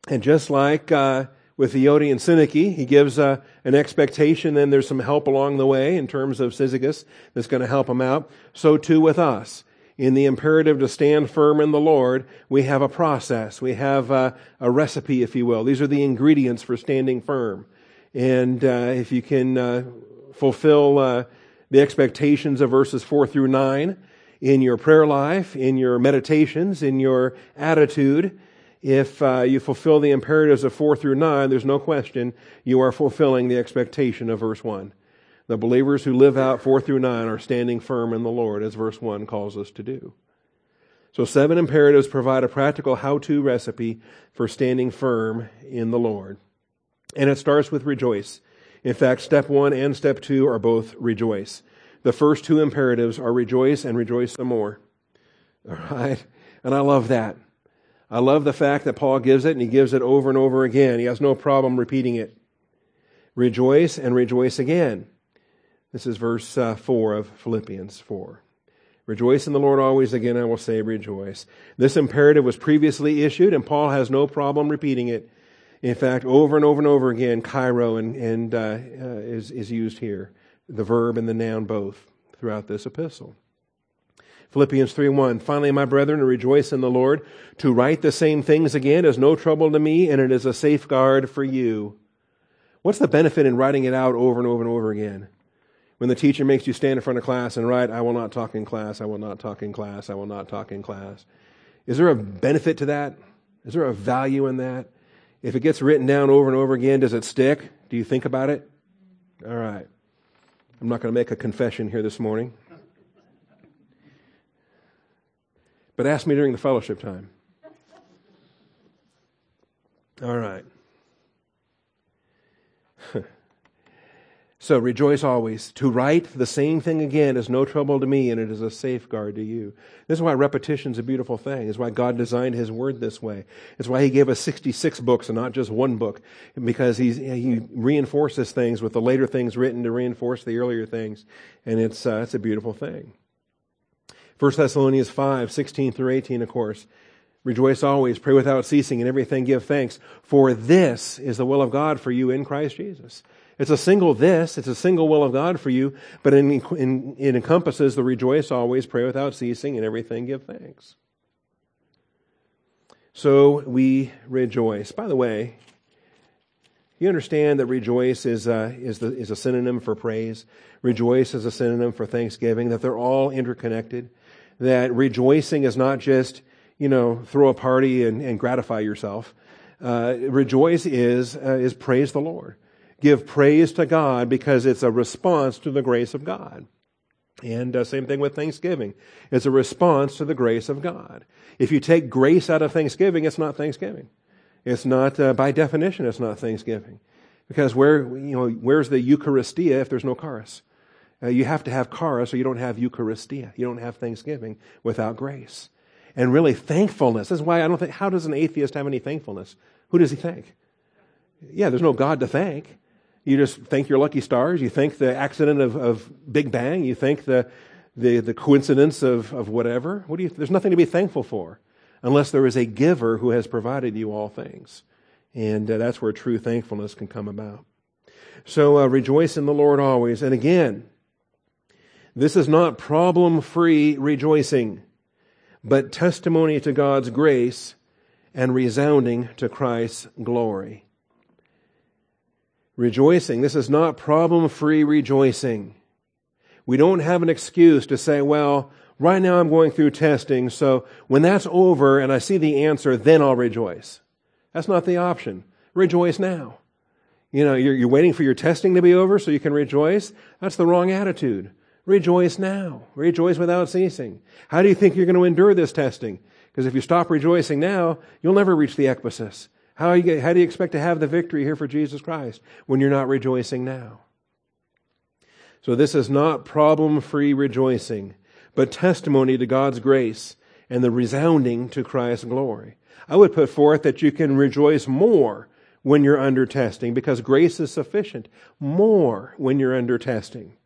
And just like uh, with Euodia and Syntyche, he gives uh, an expectation, then there's some help along the way in terms of Syzygos that's going to help him out. So too with us in the imperative to stand firm in the Lord, we have a process. We have a, a recipe, if you will. These are the ingredients for standing firm. And uh, if you can uh, fulfill uh, the expectations of verses 4 through 9 in your prayer life, in your meditations, in your attitude, if uh, you fulfill the imperatives of 4 through 9, there's no question you are fulfilling the expectation of verse 1. The believers who live out 4 through 9 are standing firm in the Lord, as verse 1 calls us to do. So, seven imperatives provide a practical how to recipe for standing firm in the Lord. And it starts with rejoice. In fact, step one and step two are both rejoice. The first two imperatives are rejoice and rejoice some more. All right? And I love that. I love the fact that Paul gives it and he gives it over and over again. He has no problem repeating it. Rejoice and rejoice again. This is verse uh, 4 of Philippians 4. Rejoice in the Lord always. Again, I will say rejoice. This imperative was previously issued, and Paul has no problem repeating it. In fact, over and over and over again, chairo and, and uh, uh, is, is used here, the verb and the noun both throughout this epistle. Philippians 3:1 Finally my brethren rejoice in the Lord to write the same things again is no trouble to me and it is a safeguard for you. What's the benefit in writing it out over and over and over again? When the teacher makes you stand in front of class and write, I will not talk in class, I will not talk in class, I will not talk in class. Is there a benefit to that? Is there a value in that? If it gets written down over and over again, does it stick? Do you think about it? All right. I'm not going to make a confession here this morning. But ask me during the fellowship time. All right. So rejoice always. To write the same thing again is no trouble to me, and it is a safeguard to you. This is why repetition is a beautiful thing. It's why God designed His Word this way. It's why He gave us 66 books and not just one book, because He He reinforces things with the later things written to reinforce the earlier things, and it's uh, it's a beautiful thing. 1 Thessalonians 5, 16 through 18, of course. Rejoice always, pray without ceasing, and everything give thanks, for this is the will of God for you in Christ Jesus. It's a single this, it's a single will of God for you, but in, in, it encompasses the rejoice always, pray without ceasing, and everything give thanks. So we rejoice. By the way, you understand that rejoice is a, uh, is, the, is a synonym for praise. Rejoice is a synonym for thanksgiving, that they're all interconnected. That rejoicing is not just, you know, throw a party and, and gratify yourself. Uh, rejoice is, uh, is praise the Lord give praise to God because it's a response to the grace of God. And uh, same thing with Thanksgiving. It's a response to the grace of God. If you take grace out of Thanksgiving, it's not Thanksgiving. It's not, uh, by definition, it's not Thanksgiving. Because where, you know, where's the Eucharistia if there's no charis? Uh, you have to have charis or you don't have Eucharistia. You don't have Thanksgiving without grace. And really, thankfulness. This is why I don't think, how does an atheist have any thankfulness? Who does he thank? Yeah, there's no God to thank. You just thank your lucky stars. You thank the accident of, of Big Bang. You thank the, the, the coincidence of, of whatever. What do you, there's nothing to be thankful for unless there is a giver who has provided you all things. And uh, that's where true thankfulness can come about. So uh, rejoice in the Lord always. And again, this is not problem free rejoicing, but testimony to God's grace and resounding to Christ's glory rejoicing. This is not problem free rejoicing. We don't have an excuse to say, well, right now I'm going through testing, so when that's over and I see the answer, then I'll rejoice. That's not the option. Rejoice now. You know, you're, you're waiting for your testing to be over so you can rejoice. That's the wrong attitude. Rejoice now. Rejoice without ceasing. How do you think you're going to endure this testing? Because if you stop rejoicing now, you'll never reach the ekbasis. How, you, how do you expect to have the victory here for Jesus Christ when you're not rejoicing now? So, this is not problem free rejoicing, but testimony to God's grace and the resounding to Christ's glory. I would put forth that you can rejoice more when you're under testing because grace is sufficient. More when you're under testing.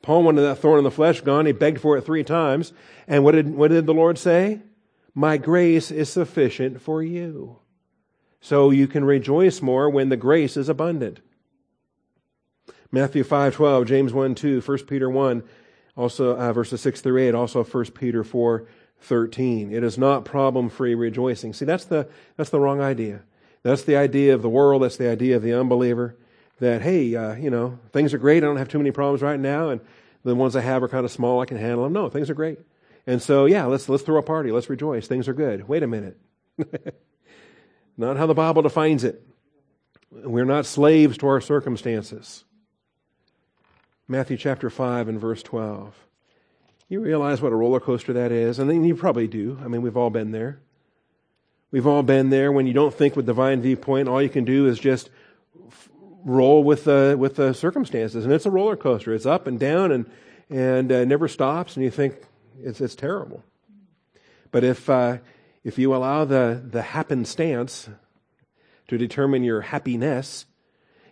Paul wanted that thorn in the flesh gone. He begged for it three times. And what did, what did the Lord say? My grace is sufficient for you so you can rejoice more when the grace is abundant. Matthew 5:12, James 1 2, 1 Peter 1, also uh, verses 6 through 8, also 1 Peter 4 13. It is not problem free rejoicing. See, that's the, that's the wrong idea. That's the idea of the world. That's the idea of the unbeliever that, hey, uh, you know, things are great. I don't have too many problems right now. And the ones I have are kind of small. I can handle them. No, things are great. And so, yeah, let's, let's throw a party. Let's rejoice. Things are good. Wait a minute. Not how the Bible defines it. We're not slaves to our circumstances. Matthew chapter 5 and verse 12. You realize what a roller coaster that is? And you probably do. I mean, we've all been there. We've all been there when you don't think with divine viewpoint, all you can do is just roll with the, with the circumstances. And it's a roller coaster. It's up and down and, and uh, never stops, and you think it's, it's terrible. But if, uh, if you allow the, the happenstance to determine your happiness,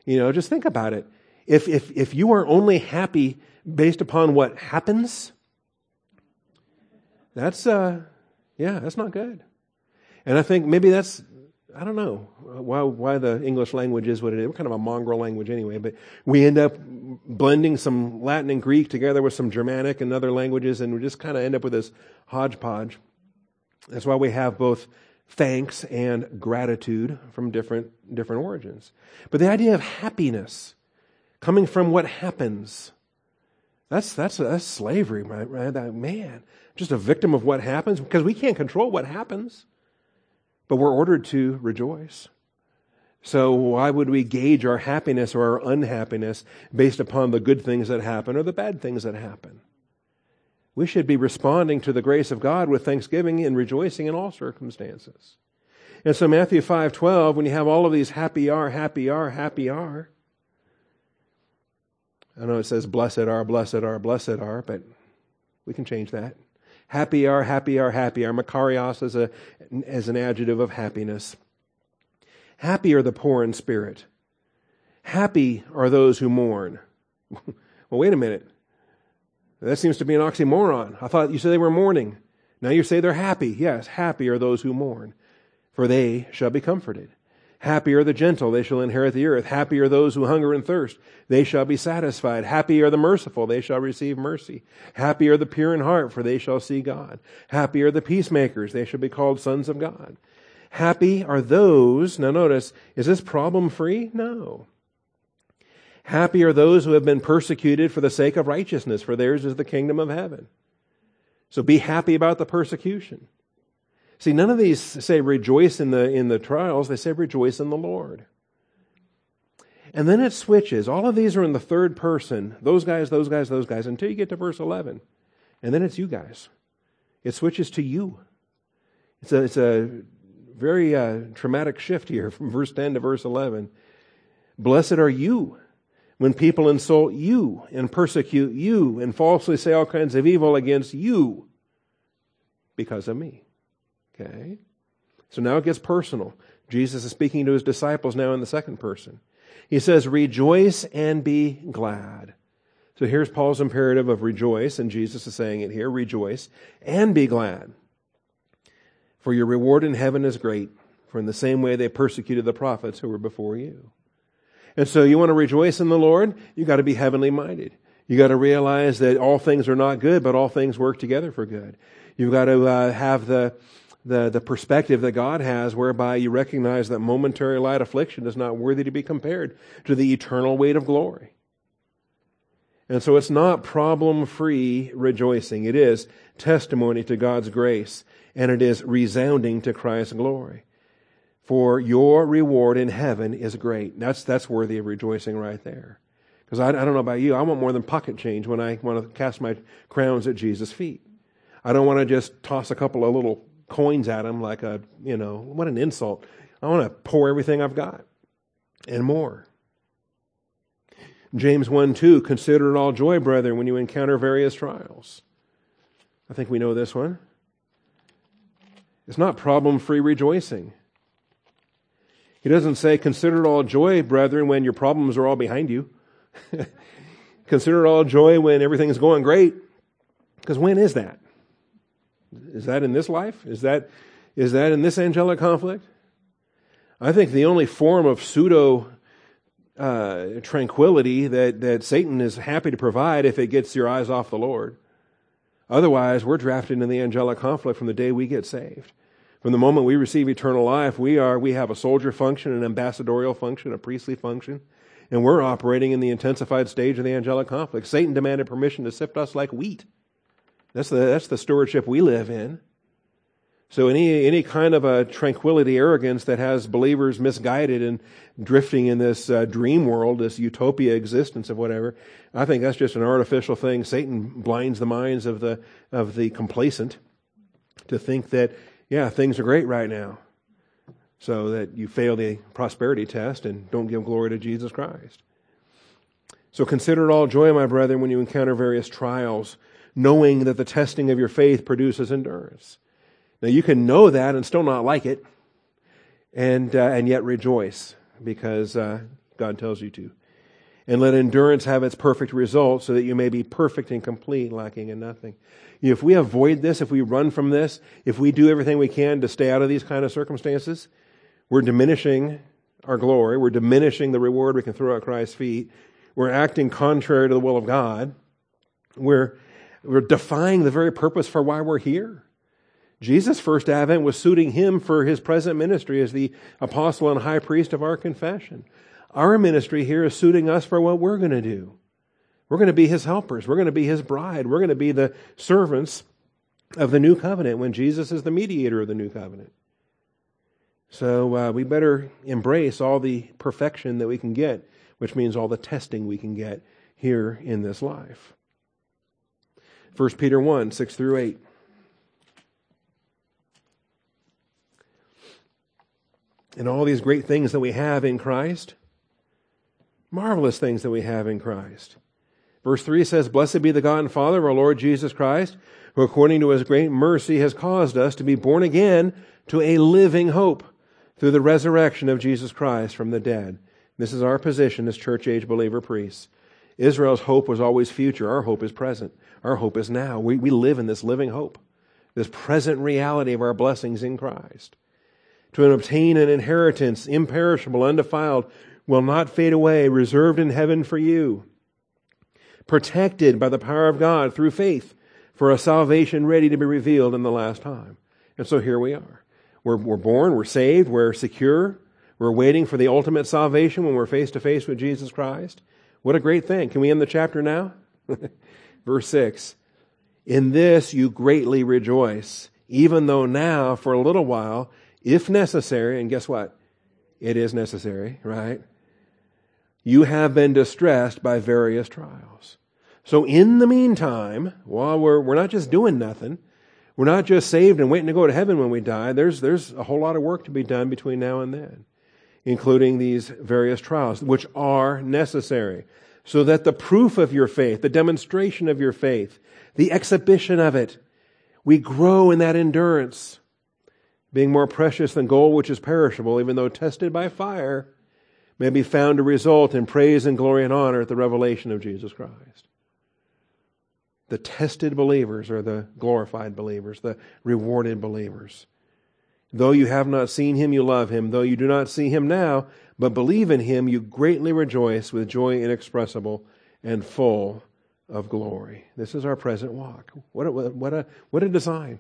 you know, just think about it. If, if, if you are only happy based upon what happens, that's, uh, yeah, that's not good. And I think maybe that's, I don't know why, why the English language is what it is. We're kind of a mongrel language anyway, but we end up blending some Latin and Greek together with some Germanic and other languages, and we just kind of end up with this hodgepodge. That's why we have both thanks and gratitude from different, different origins. But the idea of happiness coming from what happens, that's, that's, that's slavery, right? right? That, man, just a victim of what happens because we can't control what happens, but we're ordered to rejoice. So why would we gauge our happiness or our unhappiness based upon the good things that happen or the bad things that happen? We should be responding to the grace of God with thanksgiving and rejoicing in all circumstances. And so Matthew 5:12 when you have all of these happy are happy are happy are I know it says blessed are blessed are blessed are but we can change that. Happy are happy are happy are makarios as a as an adjective of happiness. Happy are the poor in spirit. Happy are those who mourn. well, wait a minute. That seems to be an oxymoron. I thought you said they were mourning. Now you say they're happy. Yes, happy are those who mourn, for they shall be comforted. Happy are the gentle, they shall inherit the earth. Happy are those who hunger and thirst, they shall be satisfied. Happy are the merciful, they shall receive mercy. Happy are the pure in heart, for they shall see God. Happy are the peacemakers, they shall be called sons of God. Happy are those, now notice, is this problem free? No. Happy are those who have been persecuted for the sake of righteousness, for theirs is the kingdom of heaven. So be happy about the persecution. See, none of these say rejoice in the, in the trials, they say rejoice in the Lord. And then it switches. All of these are in the third person those guys, those guys, those guys, until you get to verse 11. And then it's you guys. It switches to you. It's a, it's a very uh, traumatic shift here from verse 10 to verse 11. Blessed are you when people insult you and persecute you and falsely say all kinds of evil against you because of me. Okay? So now it gets personal. Jesus is speaking to his disciples now in the second person. He says, Rejoice and be glad. So here's Paul's imperative of rejoice, and Jesus is saying it here rejoice and be glad. For your reward in heaven is great, for in the same way they persecuted the prophets who were before you. And so you want to rejoice in the Lord, you got to be heavenly minded. You got to realize that all things are not good, but all things work together for good. You've got to uh, have the, the, the perspective that God has whereby you recognize that momentary light affliction is not worthy to be compared to the eternal weight of glory. And so it's not problem free rejoicing. It is testimony to God's grace and it is resounding to Christ's glory. For your reward in heaven is great. That's, that's worthy of rejoicing right there. Because I, I don't know about you, I want more than pocket change when I want to cast my crowns at Jesus' feet. I don't want to just toss a couple of little coins at him like a, you know, what an insult. I want to pour everything I've got and more. James 1 2, consider it all joy, brethren, when you encounter various trials. I think we know this one. It's not problem free rejoicing. He doesn't say, Consider it all joy, brethren, when your problems are all behind you. Consider it all joy when everything's going great. Because when is that? Is that in this life? Is that, is that in this angelic conflict? I think the only form of pseudo uh, tranquility that, that Satan is happy to provide if it gets your eyes off the Lord. Otherwise, we're drafted into the angelic conflict from the day we get saved. From the moment we receive eternal life, we are we have a soldier function, an ambassadorial function, a priestly function, and we're operating in the intensified stage of the angelic conflict. Satan demanded permission to sift us like wheat. That's the that's the stewardship we live in. So any any kind of a tranquility, arrogance that has believers misguided and drifting in this uh, dream world, this utopia existence of whatever, I think that's just an artificial thing. Satan blinds the minds of the of the complacent to think that yeah things are great right now, so that you fail the prosperity test and don't give glory to Jesus Christ. So consider it all joy, my brethren, when you encounter various trials, knowing that the testing of your faith produces endurance. Now you can know that and still not like it, and uh, and yet rejoice because uh, God tells you to. And let endurance have its perfect result, so that you may be perfect and complete, lacking in nothing. If we avoid this, if we run from this, if we do everything we can to stay out of these kind of circumstances, we're diminishing our glory. We're diminishing the reward we can throw at Christ's feet. We're acting contrary to the will of God. We're, we're defying the very purpose for why we're here. Jesus' first advent was suiting him for his present ministry as the apostle and high priest of our confession. Our ministry here is suiting us for what we're going to do. We're going to be his helpers. We're going to be his bride. We're going to be the servants of the new covenant when Jesus is the mediator of the new covenant. So uh, we better embrace all the perfection that we can get, which means all the testing we can get here in this life. 1 Peter 1 6 through 8. And all these great things that we have in Christ, marvelous things that we have in Christ. Verse 3 says, Blessed be the God and Father of our Lord Jesus Christ, who according to his great mercy has caused us to be born again to a living hope through the resurrection of Jesus Christ from the dead. This is our position as church age believer priests. Israel's hope was always future. Our hope is present. Our hope is now. We, we live in this living hope, this present reality of our blessings in Christ. To obtain an inheritance imperishable, undefiled, will not fade away, reserved in heaven for you, protected by the power of God through faith for a salvation ready to be revealed in the last time. And so here we are. We're, we're born, we're saved, we're secure, we're waiting for the ultimate salvation when we're face to face with Jesus Christ. What a great thing. Can we end the chapter now? Verse 6 In this you greatly rejoice, even though now, for a little while, if necessary, and guess what? It is necessary, right? You have been distressed by various trials. So in the meantime, while we're, we're not just doing nothing, we're not just saved and waiting to go to heaven when we die. There's, there's a whole lot of work to be done between now and then, including these various trials, which are necessary, so that the proof of your faith, the demonstration of your faith, the exhibition of it, we grow in that endurance, being more precious than gold which is perishable, even though tested by fire, may be found to result in praise and glory and honor at the revelation of Jesus Christ. The tested believers are the glorified believers, the rewarded believers. Though you have not seen him, you love him. Though you do not see him now, but believe in him, you greatly rejoice with joy inexpressible and full of glory. This is our present walk. What a, what a, what a design.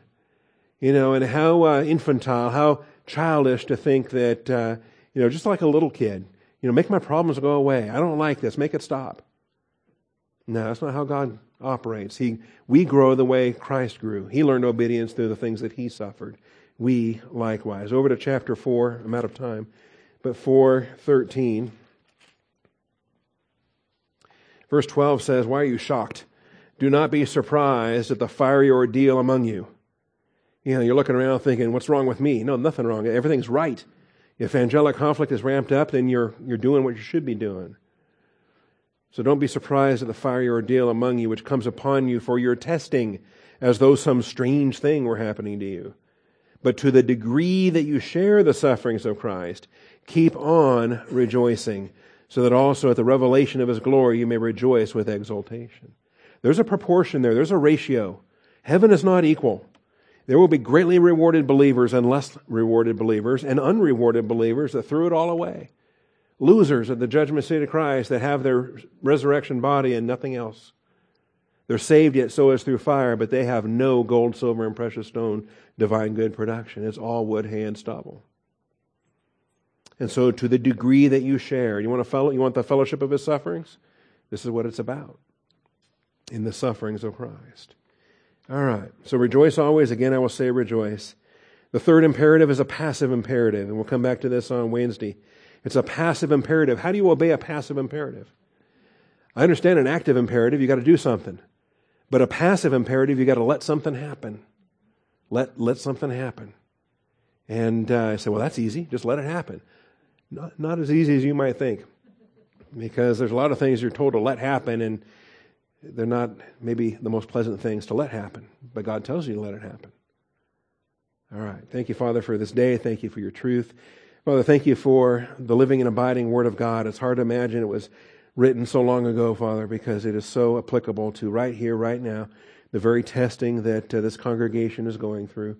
You know, and how uh, infantile, how childish to think that, uh, you know, just like a little kid, you know, make my problems go away. I don't like this. Make it stop. No, that's not how God operates. He, we grow the way Christ grew. He learned obedience through the things that he suffered. We likewise. Over to chapter 4. I'm out of time. But 413. Verse 12 says, Why are you shocked? Do not be surprised at the fiery ordeal among you. You know, you're looking around thinking, what's wrong with me? No, nothing wrong. Everything's right. If angelic conflict is ramped up, then you're, you're doing what you should be doing. So don't be surprised at the fiery ordeal among you which comes upon you for your testing, as though some strange thing were happening to you. But to the degree that you share the sufferings of Christ, keep on rejoicing, so that also at the revelation of his glory you may rejoice with exultation. There's a proportion there, there's a ratio. Heaven is not equal. There will be greatly rewarded believers and less rewarded believers, and unrewarded believers that threw it all away losers at the judgment seat of Christ that have their resurrection body and nothing else. They're saved yet so as through fire, but they have no gold, silver, and precious stone divine good production. It's all wood, hay, and stubble. And so, to the degree that you share, you want, a fellow, you want the fellowship of his sufferings? This is what it's about in the sufferings of Christ. All right. So, rejoice always. Again, I will say rejoice. The third imperative is a passive imperative, and we'll come back to this on Wednesday. It's a passive imperative. How do you obey a passive imperative? I understand an active imperative, you got to do something. But a passive imperative, you got to let something happen. Let, let something happen. And uh, I say, well, that's easy. Just let it happen. Not, not as easy as you might think. Because there's a lot of things you're told to let happen, and they're not maybe the most pleasant things to let happen. But God tells you to let it happen. All right. Thank you, Father, for this day. Thank you for your truth. Father, thank you for the living and abiding Word of God. It's hard to imagine it was written so long ago, Father, because it is so applicable to right here, right now, the very testing that uh, this congregation is going through.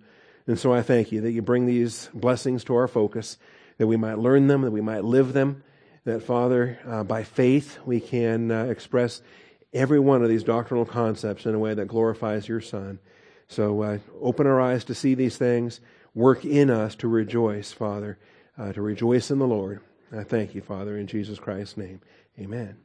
And so I thank you that you bring these blessings to our focus, that we might learn them, that we might live them, that, Father, uh, by faith we can uh, express every one of these doctrinal concepts in a way that glorifies your Son. So uh, open our eyes to see these things, work in us to rejoice, Father uh, to rejoice in the Lord. I thank you, Father, in Jesus Christ's name. Amen.